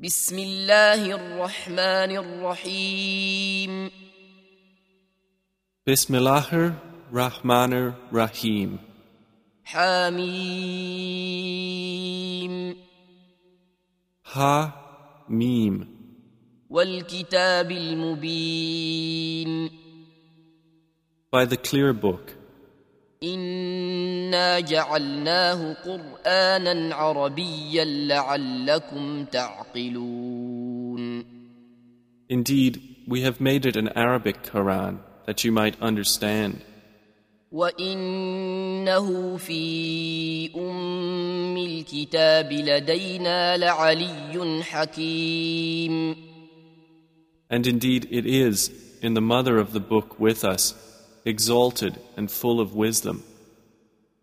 بسم الله الرحمن الرحيم Bismillahir Rahmanir Rahim. حميم Ha Mim. والكتاب المبين By the clear book. إنا جعلناه قرآنا عربيا لعلكم تعقلون Indeed, we have made it an Arabic Quran that you might understand. وإنه في أم الكتاب لدينا لعلي حكيم And indeed, it is in the mother of the book with us, exalted and full of wisdom.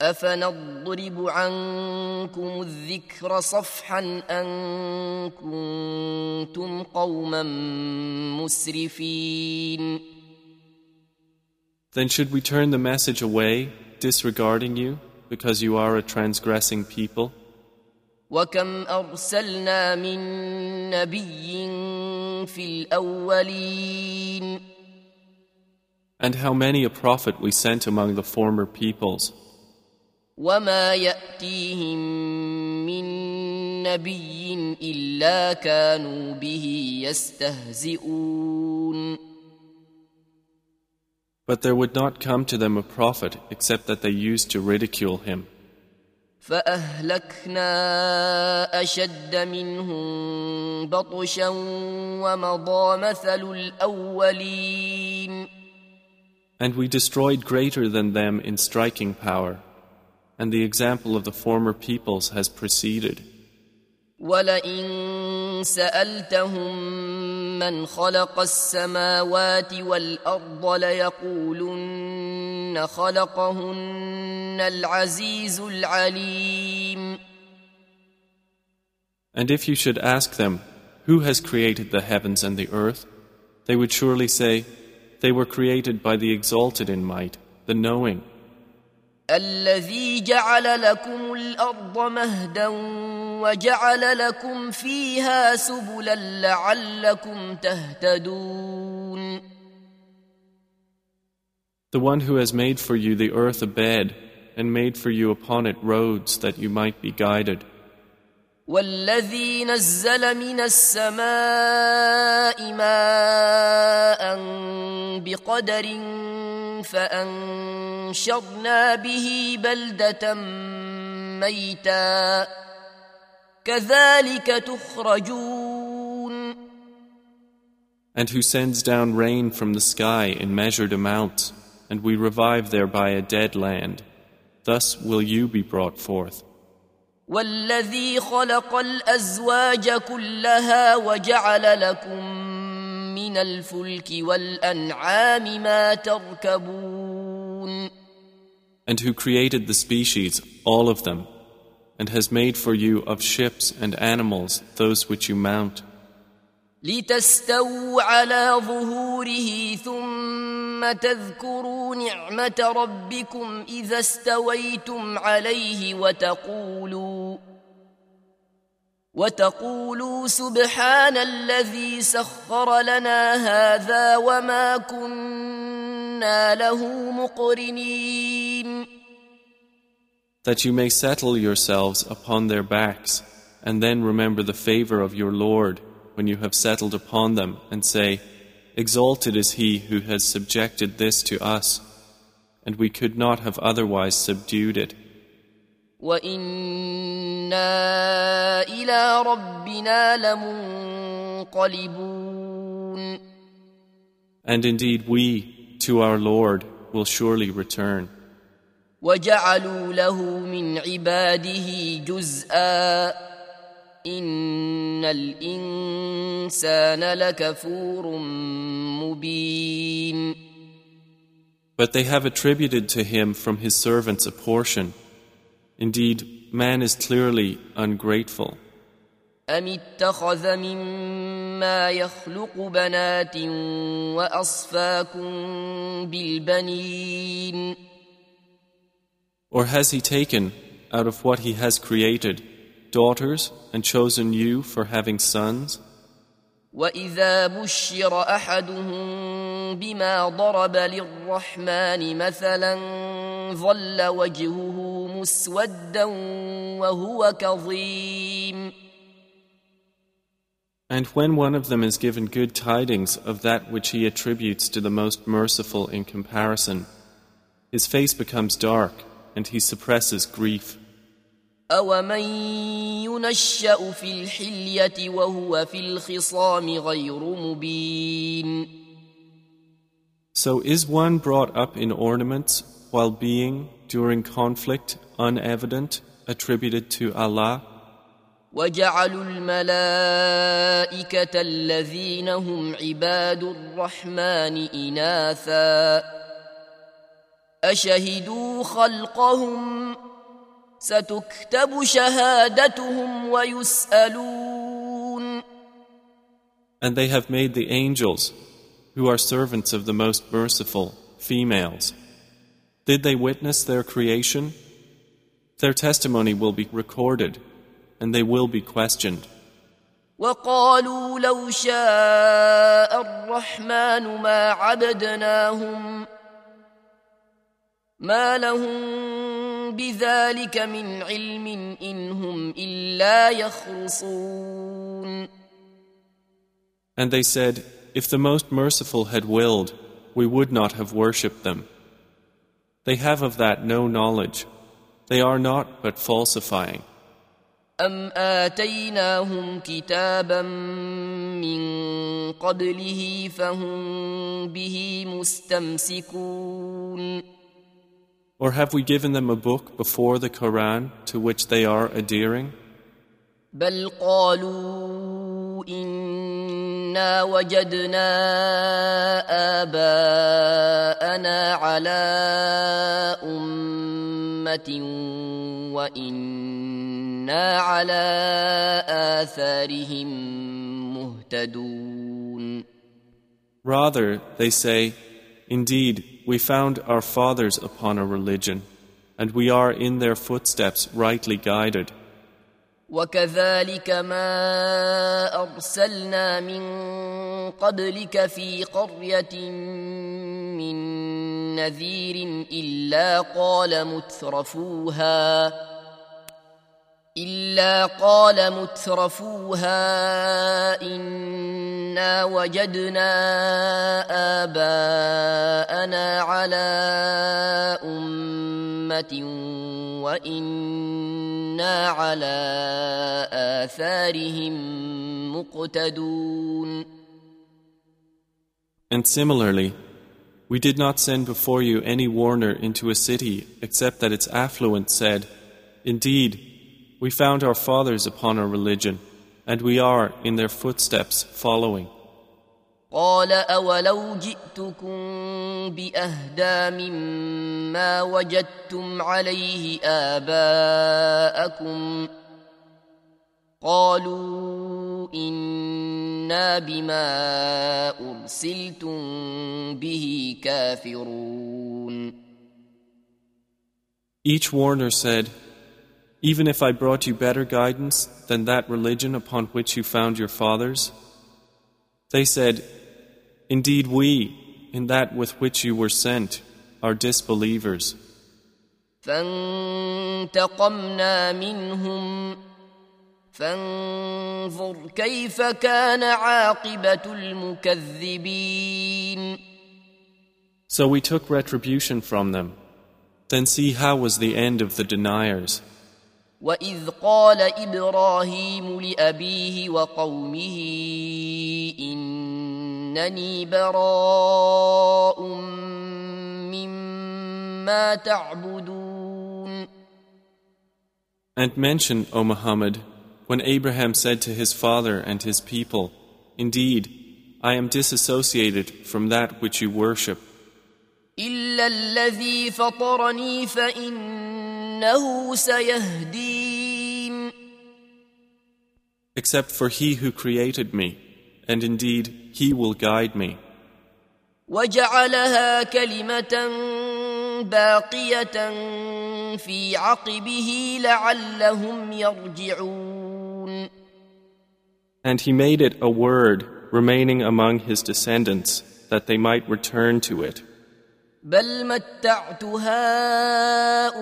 أفنضرب عنكم الذكر صفحا أن كنتم قوما مسرفين Then should we turn the message away, disregarding you, because you are a transgressing people? وكم أرسلنا من نبي في الأولين And how many a prophet we sent among the former peoples, وما يأتيهم من نبي إلا كانوا به يستهزئون but there would not come to them a prophet except that they used to ridicule him. فأهلكنا أشد منهم بطشا ومضى مثل الأولين And we destroyed greater than them in striking power, and the example of the former peoples has preceded. ولئن سألتهم من خلق السماوات والأرض ليقولن خلقهن العزيز العليم And if you should ask them, Who has created the heavens and the earth? they would surely say, They were created by the exalted in might, the knowing, الذي جعل لكم الأرض مهدا وجعل لكم فيها سبلا لعلكم تهتدون the one who has made for you the earth a bed, and made for you upon it roads that you might be guided. والذي نزل من السماء ماء بقدر فأنشرنا به بلدة ميتا كذلك تخرجون And who sends down rain from the sky in measured amounts, and we revive thereby a dead land. Thus will you be brought forth. والذي خلق الأزواج كلها وجعل لكم من الفلك والأنعام ما تركبون And who created the species, all of them, and has made for you of ships and animals those which you mount, لتستووا على ظهوره ثم تذكروا نعمة ربكم إذا استويتم عليه وتقولوا وتقولوا سبحان الذي سخر لنا هذا وما كنا له مقرنين. That you may settle yourselves upon their backs, and then remember the favor of your Lord when you have settled upon them, and say, Exalted is He who has subjected this to us, and we could not have otherwise subdued it. وإنا إلى ربنا لمنقلبون And indeed, we, to our Lord, will surely return. وجعلوا له من عباده جزءا إن الإنسان لكفور مبين But they have attributed to him from his servants a portion. Indeed, man is clearly ungrateful. أم اتخذ مما يخلق بنات وأصفاكم بالبنين Or has he taken, out of what he has created, daughters and chosen you for having sons? واذا بشر احدهم بما ضرب للرحمن مثلا ظل وجهه مسودا وهو كظيم And when one of them is given good tidings of that which he attributes to the most merciful in comparison, his face becomes dark and he suppresses grief. أومن ينشأ في الحلية وهو في الخصام غير مبين So is one brought up in ornaments while being, during conflict, unevident, attributed to Allah? وجعلوا الملائكة الذين هم عباد الرحمن إناثا أشهدوا خلقهم ستكتب شهادتهم ويسألون And they have made the angels, who are servants of the most merciful, females. Did they witness their creation? Their testimony will be recorded, and they will be questioned. وقالوا لو شاء الرحمن ما عبدناهم ما لهم بذلك من علم إن هم إلا يخرصون And they said, If the Most Merciful had willed, we would not have worshipped them. They have of that no knowledge. They are not but falsifying. أم آتيناهم كتابا من قبله فهم به مستمسكون Or have we given them a book before the Quran to which they are adhering? بل قالوا إنا وجدنا آباءنا على أمة وإنا على آثارهم مهتدون Rather, they say, Indeed, we found our fathers upon a religion, and we are in their footsteps rightly guided. وكذلك ما أرسلنا من قبلك في قرية من نذير إلا قال مترفوها إلا قال مترفوها إنا وجدنا آباءنا على أمة وإنا على آثارهم مقتدون And similarly, we did not send before you any warner into a city except that its affluent said, Indeed, we found our fathers upon a religion, and we are in their footsteps following. قال أولو جئتكم بأهدى مما وجدتم عليه آباءكم قالوا إنا بما أرسلتم به كافرون Each warner said, Even if I brought you better guidance than that religion upon which you found your fathers, they said, Indeed, we, in that with which you were sent, are disbelievers. فانتقمنا منهم فانظر كيف كان عاقبة المكذبين So we took retribution from them. Then see how was the end of the deniers. وإذ قال إبراهيم لأبيه وقومه إنني براء مما تعبدون And mention, O Muhammad, when Abraham said to his father and his people, Indeed, I am disassociated from that which you worship, إلا الذي فطرني فإنه سيهدين except for he who created me, and indeed he will guide me. وجعلها كلمة باقية في عقبه لعلهم يرجعون And he made it a word remaining among his descendants that they might return to it. بل متعت هؤلاء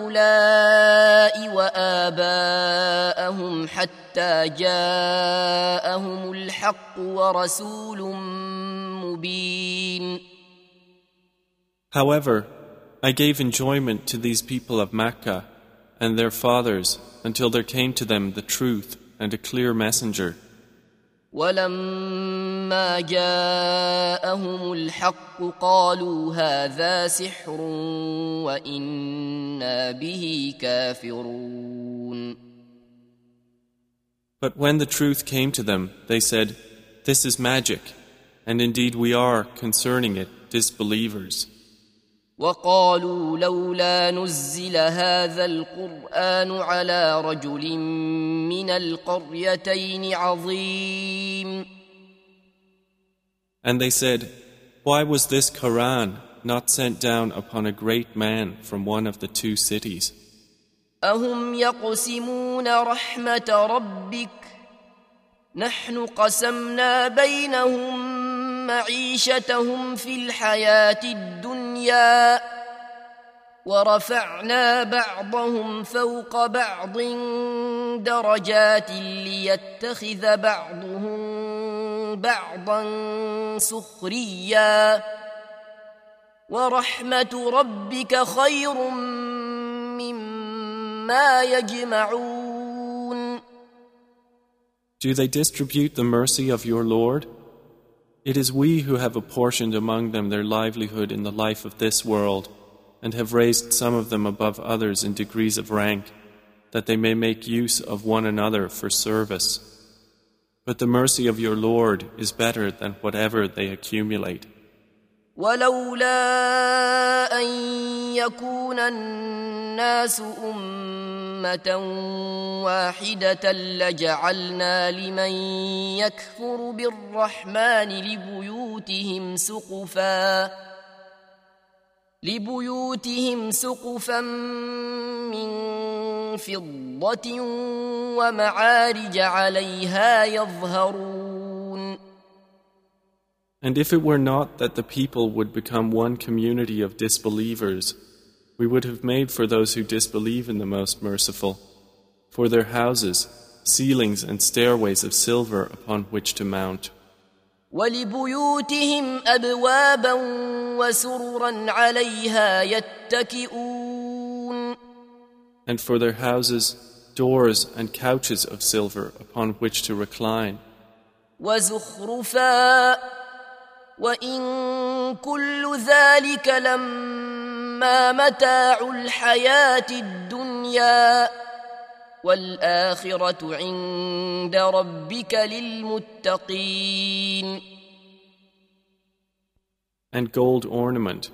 وآباءهم حتى جاءهم الحق ورسول مبين However, I gave enjoyment to these people of Mecca and their fathers until there came to them the truth and a clear messenger. ولما جاءهم الحق قالوا هذا سحر وإنا به كافرون But when the truth came to them, they said, This is magic, and indeed we are, concerning it, disbelievers. وقالوا لولا نزل هذا القرآن على رجل من القريتين عظيم And they said, Why was this Quran not sent down upon a great man from one of the two cities? أهم يقسمون رحمة ربك نحن قسمنا بينهم معيشتهم في الحياة الدنيا ورفعنا بعضهم فوق بعض درجات ليتخذ بعضهم بعضا سخريا ورحمة ربك خير مما يجمعون Do they distribute the mercy of your Lord? It is we who have apportioned among them their livelihood in the life of this world, and have raised some of them above others in degrees of rank, that they may make use of one another for service. But the mercy of your Lord is better than whatever they accumulate. ولولا أن يكون الناس أمة واحدة لجعلنا لمن يكفر بالرحمن لبيوتهم سقفا لبيوتهم سقفا من فضة ومعارج عليها يظهرون And if it were not that the people would become one community of disbelievers, we would have made for those who disbelieve in the Most Merciful, for their houses, ceilings and stairways of silver upon which to mount. ولبيوتهم أبوابا وسررا عليها يتكئون And for their houses, doors and couches of silver upon which to recline. وزخرفا وإن كل ذلك لما متاع الحياة الدنيا والآخرة عند ربك للمتقين and gold ornament.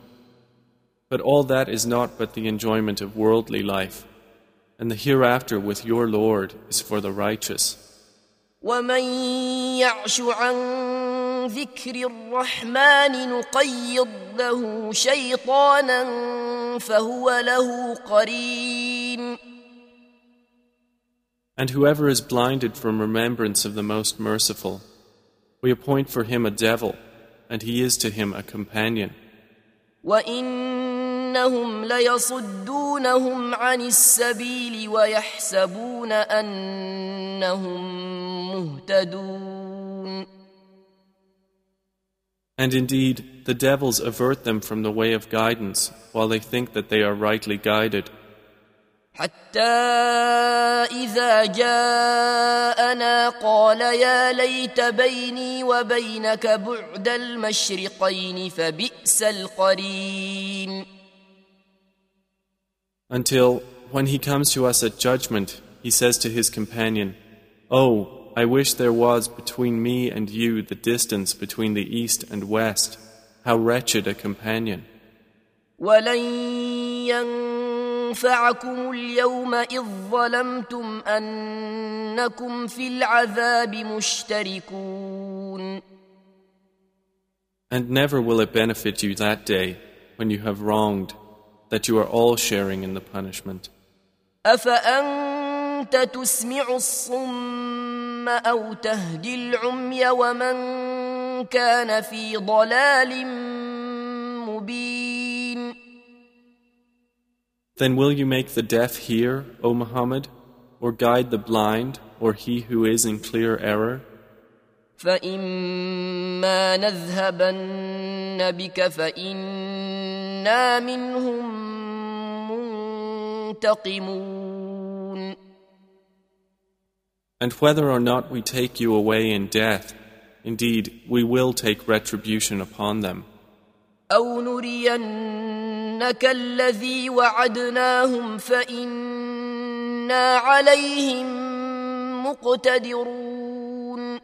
But all that is not but the enjoyment of worldly life, and the hereafter with your Lord is for the righteous. ومن يعش عن ذكر الرحمن نقيض له شيطانا فهو له قرين And whoever is blinded from remembrance of the Most Merciful, we appoint for him a devil, and he is to him a companion. وإنهم ليصدونهم عن السبيل ويحسبون أنهم مهتدون And indeed, the devils avert them from the way of guidance, while they think that they are rightly guided. حتى إذا جاءنا قال يا ليت بيني وبينك بعد المشرقين فبئس القرين Until, when he comes to us at judgment, he says to his companion, Oh, I wish there was between me and you the distance between the east and west. How wretched a companion. ولن ينفعكم اليوم إذ ظلمتم أنكم في العذاب مشتركون And never will it benefit you that day when you have wronged, that you are all sharing in the punishment. أفأنت تسمع الصم أو تهدي العمي ومن كان في ضلال مبين Then will you make the deaf hear, O Muhammad, or guide the blind, or he who is in clear error? فإما نذهبن بك فإنا منهم منتقمون And whether or not we take you away in death, indeed, we will take retribution upon them. أو نرينك الذي وعدناهم فإنا عليهم مقتدرون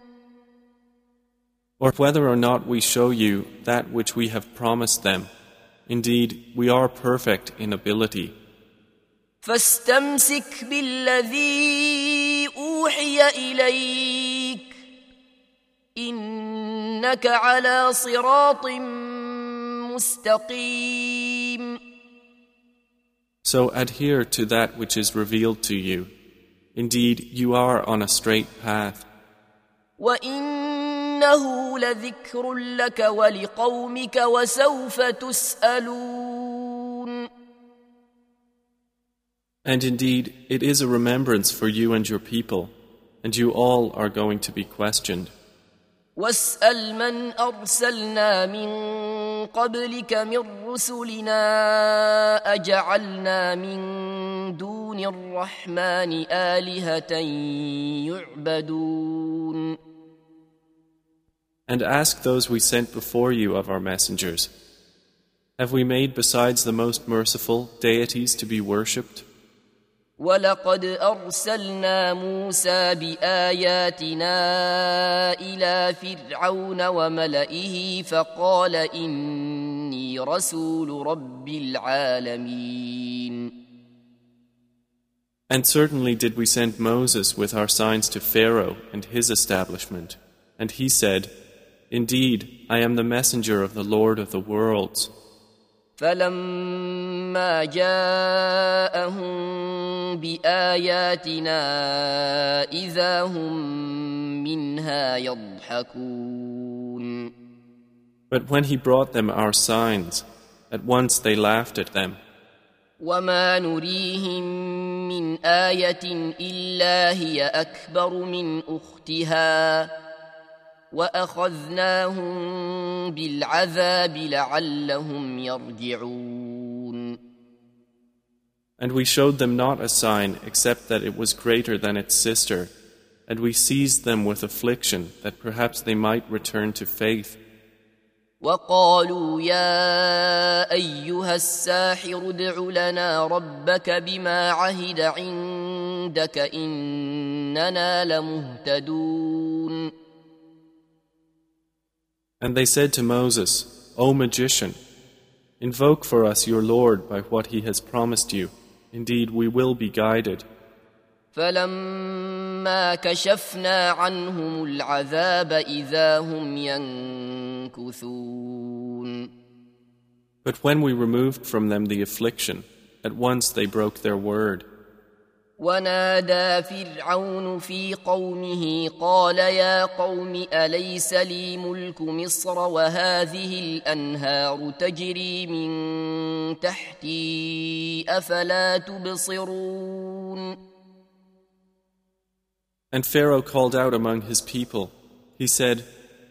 Or whether or not we show you that which we have promised them, indeed, we are perfect in ability. فاستمسك بالذي أوحي إليك إنك على صراط مستقيم So adhere to that which is revealed to you. Indeed, you are on a straight path. وإنه لذكر لك ولقومك وسوف تسألون And indeed, it is a remembrance for you and your people, and you all are going to be questioned. واسأل من أرسلنا من قبلك من رسلنا أجعلنا من دون الرحمن آلهة يعبدون And ask those we sent before you of our messengers Have we made besides the most merciful deities to be worshipped? ولقد أرسلنا موسى بآياتنا إلى فرعون وملئه فقال إني رسول رب العالمين And certainly did we send Moses with our signs to Pharaoh and his establishment. And he said, Indeed, I am the messenger of the Lord of the worlds. فلما جاءهم بآياتنا إذا هم منها يضحكون But when he brought them our signs, at once they laughed at them. وما نريهم من آية إلا هي أكبر من أختها وأخذناهم بالعذاب لعلهم يرجعون And we showed them not a sign except that it was greater than its sister, and we seized them with affliction that perhaps they might return to faith. وقالوا يا أيها الساحر ادع لنا ربك بما عهد عندك إننا لمهتدون And they said to Moses, O magician, invoke for us your Lord by what he has promised you. Indeed, we will be guided. فلما كشفنا عنهم العذاب إذا هم ينكثون But when we removed from them the affliction, at once they broke their word. ونادى فرعون في قومه قال يا قوم أليس لي ملك مصر وهذه الأنهار تجري من تحتي أفلا تبصرون And Pharaoh called out among his people. He said,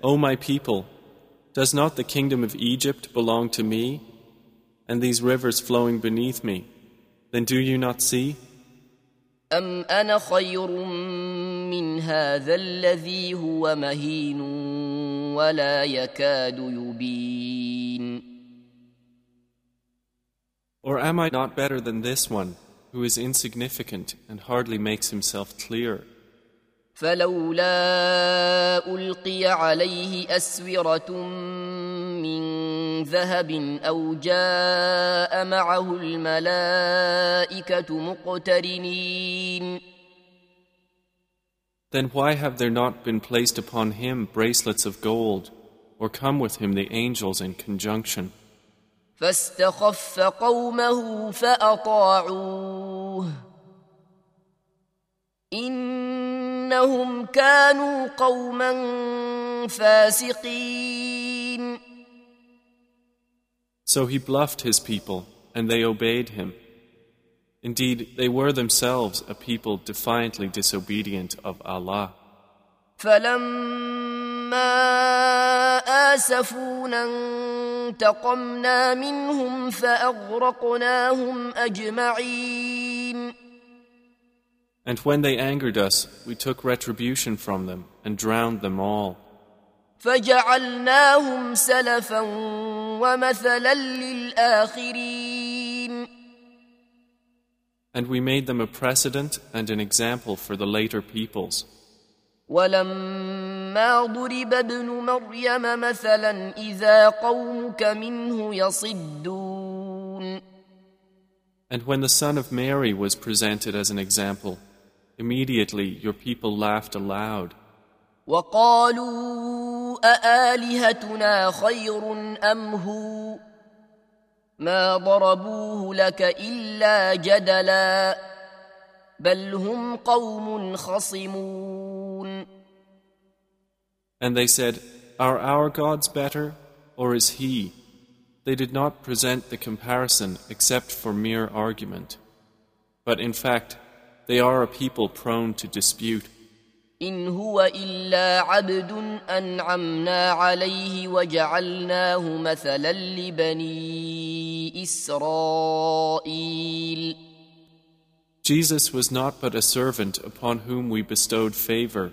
O my people, does not the kingdom of Egypt belong to me, and these rivers flowing beneath me? Then do you not see? أم أنا خير من هذا الذي هو مهين ولا يكاد يبين Or am I not better than this one, who is insignificant and hardly makes himself clear? فلولا ألقي عليه أسورة من ذهب أو جاء معه الملائكة مقترنين Then why have there not been placed upon him bracelets of gold, or come with him the angels in conjunction. فاستخف قومه فأطاعوه إنهم كانوا قوما فاسقين So he bluffed his people, and they obeyed him. Indeed, they were themselves a people defiantly disobedient of Allah. فلما آسفونا انتقمنا منهم فأغرقناهم أجمعين And when they angered us, we took retribution from them and drowned them all. فجعلناهم سلفا ومثلا للآخرين And we made them a precedent and an example for the later peoples. ولما ضرب ابن مريم مثلا إذا قومك منه يصدون And when the son of Mary was presented as an example, immediately your people laughed aloud. وقالوا أآلهتنا خير أم هو ما ضربوه لك إلا جدلا بل هم قوم خصمون And they said, Are our gods better, or is he? They did not present the comparison except for mere argument. But in fact, they are a people prone to dispute. إن هو إلا عبد أنعمنا عليه وجعلناه مثلا لبني إسرائيل Jesus was not but a servant upon whom we bestowed favor,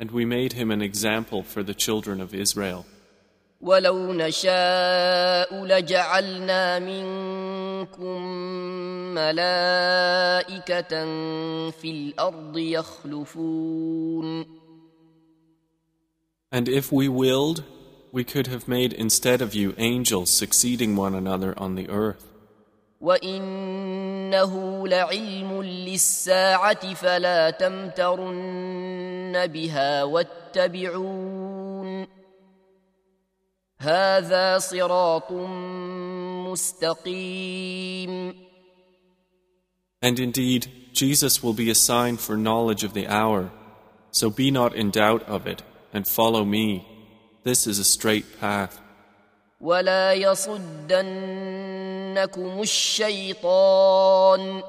and we made him an example for the children of Israel. ولو نشاء لجعلنا منكم ملائكة في الأرض يخلفون And if we willed, we could have made instead of you angels succeeding one another on the earth. وإنه لعلم للساعة فلا تمترن بها واتبعون هذا صراط مستقيم And indeed, Jesus will be a sign for knowledge of the hour. So be not in doubt of it, and follow me. This is a straight path. ولا يصدنكم الشيطان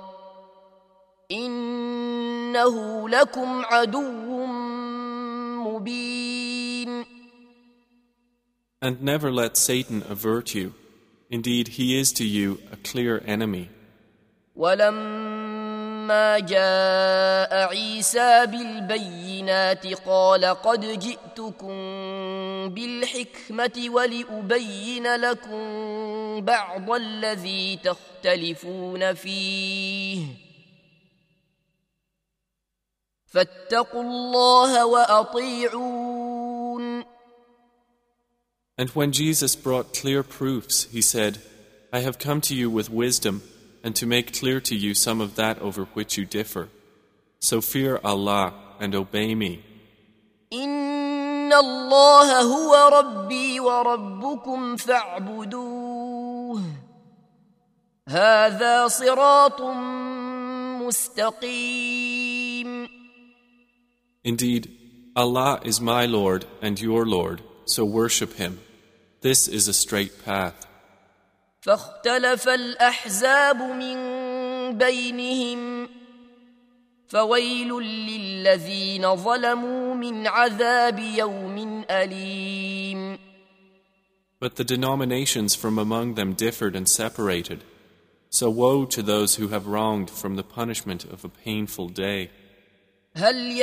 إنه لكم عدو مبين And never let Satan avert you. Indeed, he is to you a clear enemy. ولما جاء عيسى بالبينات قال قد جئتكم بالحكمة ولأبين لكم بعض الذي تختلفون فيه فاتقوا الله وأطيعون And when Jesus brought clear proofs, he said, I have come to you with wisdom and to make clear to you some of that over which you differ. So fear Allah and obey me. إن الله هو ربي وربكم فاعبدوه هذا صراط مستقيم Indeed, Allah is my Lord and your Lord, so worship Him. This is a straight path. فاختلف الأحزاب من بينهم فويل للذين ظلموا من عذاب يوم أليم But the denominations from among them differed and separated. So woe to those who have wronged from the punishment of a painful day. هل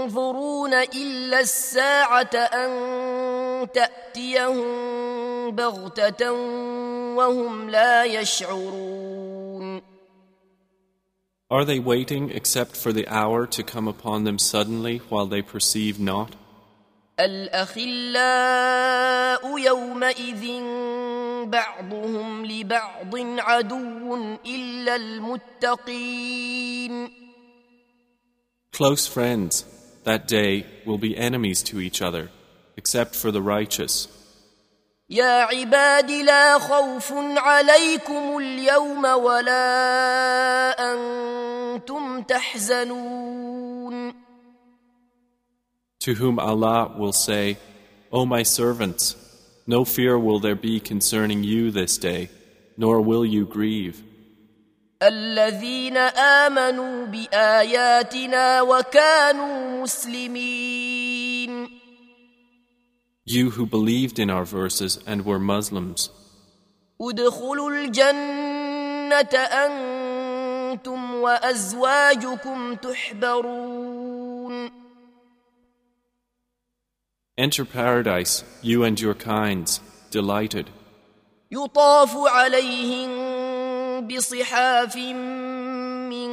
ينظرون إلا الساعة أن تأتيهم بغتة وهم لا يشعرون Are they waiting except for the hour to come upon them suddenly while they perceive not? الأخلاء يومئذ بعضهم لبعض عدو إلا المتقين Close friends that day will be enemies to each other, except for the righteous. يا عباد لا خوف عليكم اليوم ولا أنتم تحزنون To whom Allah will say, O my servants, no fear will there be concerning you this day, nor will you grieve. الذين آمنوا بآياتنا وكانوا مسلمين You who believed in our verses and were Muslims, ادخلوا الجنة أنتم وأزواجكم تحبرون enter paradise, you and your kinds, delighted. يطاف عليهم بصحاف من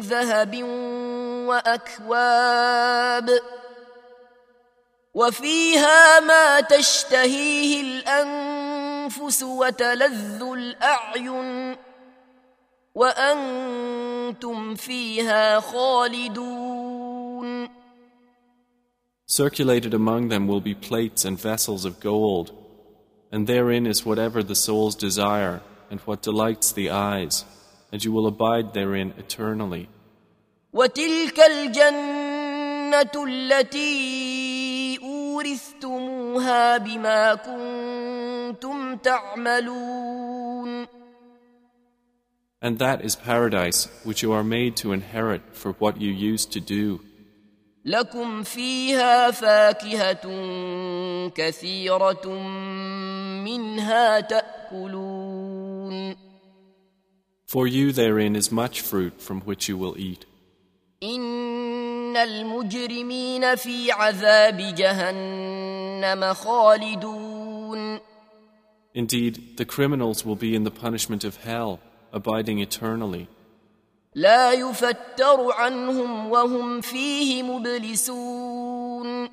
ذهب وأكواب وفيها ما تشتهيه الأنفس وتلذ الأعين وأنتم فيها خالدون Circulated among them will be plates and vessels of gold, and therein is whatever the souls desire and what delights the eyes, and you will abide therein eternally. وتلك الجنة التي أورثتموها بما كنتم تعملون And that is paradise which you are made to inherit for what you used to do. لكم فيها فاكهة كثيرة منها تأكلون For you therein is much fruit from which you will eat. إن المجرمين في عذاب جهنم خالدون Indeed, the criminals will be in the punishment of hell, abiding eternally. لا يفتر عنهم وهم فيه مبلسون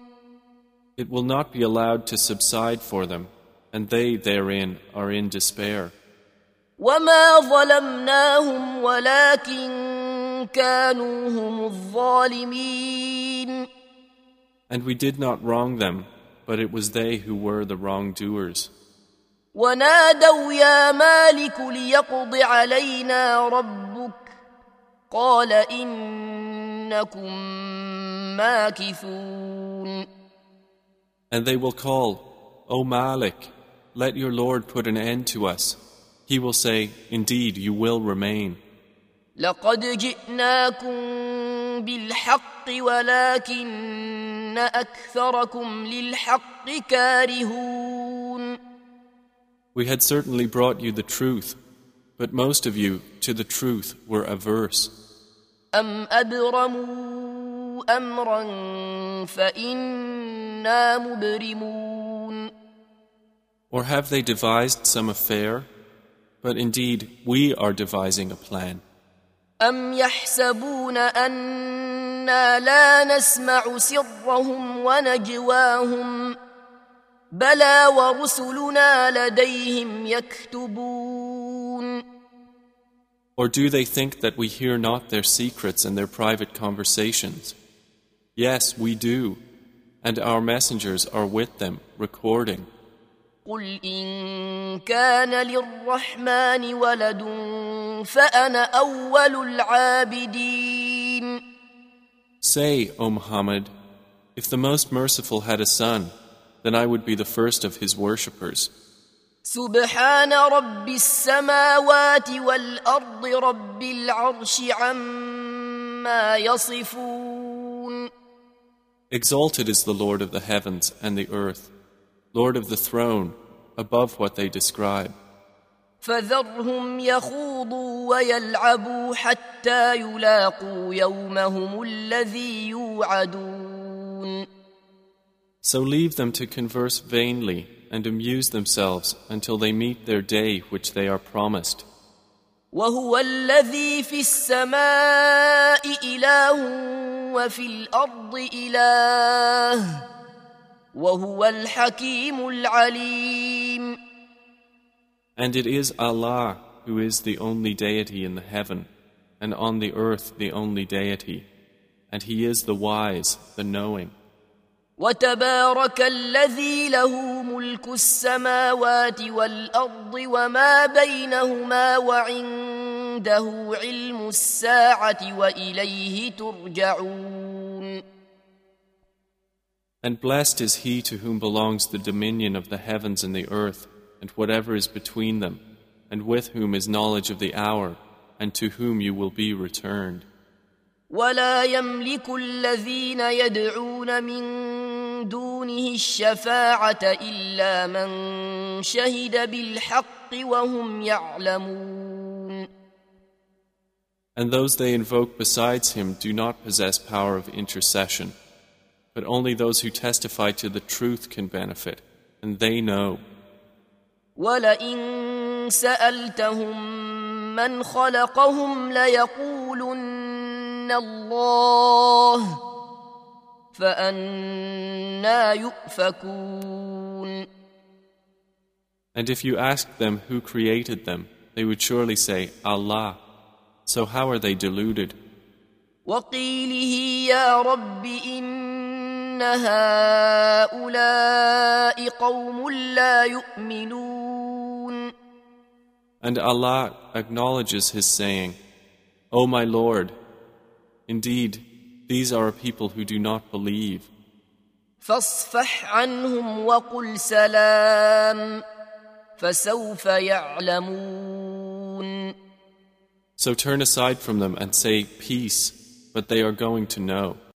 It will not be allowed to subside for them, and they therein are in despair. وما ظلمناهم ولكن كانوا هم الظالمين And we did not wrong them, but it was they who were the wrongdoers. ونادوا يا مالك ليقض علينا ربك قال إنكم ماكثون And they will call, O Malik, let your Lord put an end to us. He will say, Indeed, you will remain. لقد جئناكم بالحق ولكن أكثركم للحق كارهون We had certainly brought you the truth, but most of you to the truth were averse. أم أبرموا أمرا فإنا مبرمون Or have they devised some affair? But indeed, we are devising a plan. أم يحسبون أنا لا نسمع سرهم ونجواهم بلى ورسلنا لديهم يكتبون Or do they think that we hear not their secrets and their private conversations? Yes, we do, and our messengers are with them, recording. قل إن كان للرحمن ولد فأنا أول العابدين Say, O Muhammad, if the Most Merciful had a son, then I would be the first of his worshippers. سبحان رب السماوات والأرض رب العرش عما يصفون Exalted is the Lord of the heavens and the earth, Lord of the throne, above what they describe. فذرهم يخوضوا ويلعبوا حتى يلاقوا يومهم الذي يوعدون So leave them to converse vainly and amuse themselves until they meet their day which they are promised. وهو الذي في السماء إله وفي الأرض إله وهو الحكيم العليم And it is Allah who is the only deity in the heaven, and on the earth the only deity, and He is the wise, the knowing. وتبارك الذي له ملك السماوات والارض وما بينهما وعنده علم الساعة واليه ترجعون And blessed is he to whom belongs the dominion of the heavens and the earth, and whatever is between them, and with whom is knowledge of the hour, and to whom you will be returned. ولا يملك الذين يدعون من دونه الشفاعة إلا من شهد بالحق وهم يعلمون And those they invoke besides him do not possess power of intercession, but only those who testify to the truth can benefit, and they know. ولئن سألتهم من خلقهم ليقولن الله فأنا يؤفكون And if you asked them who created them, they would surely say, Allah. So how are they deluded? وقيله يا رب إن هؤلاء قوم لا يؤمنون And Allah acknowledges His saying, O my Lord, indeed, these are a people who do not believe. فاصفح عنهم وقل سلام فسوف يعلمون So turn aside from them and say, Peace, but they are going to know.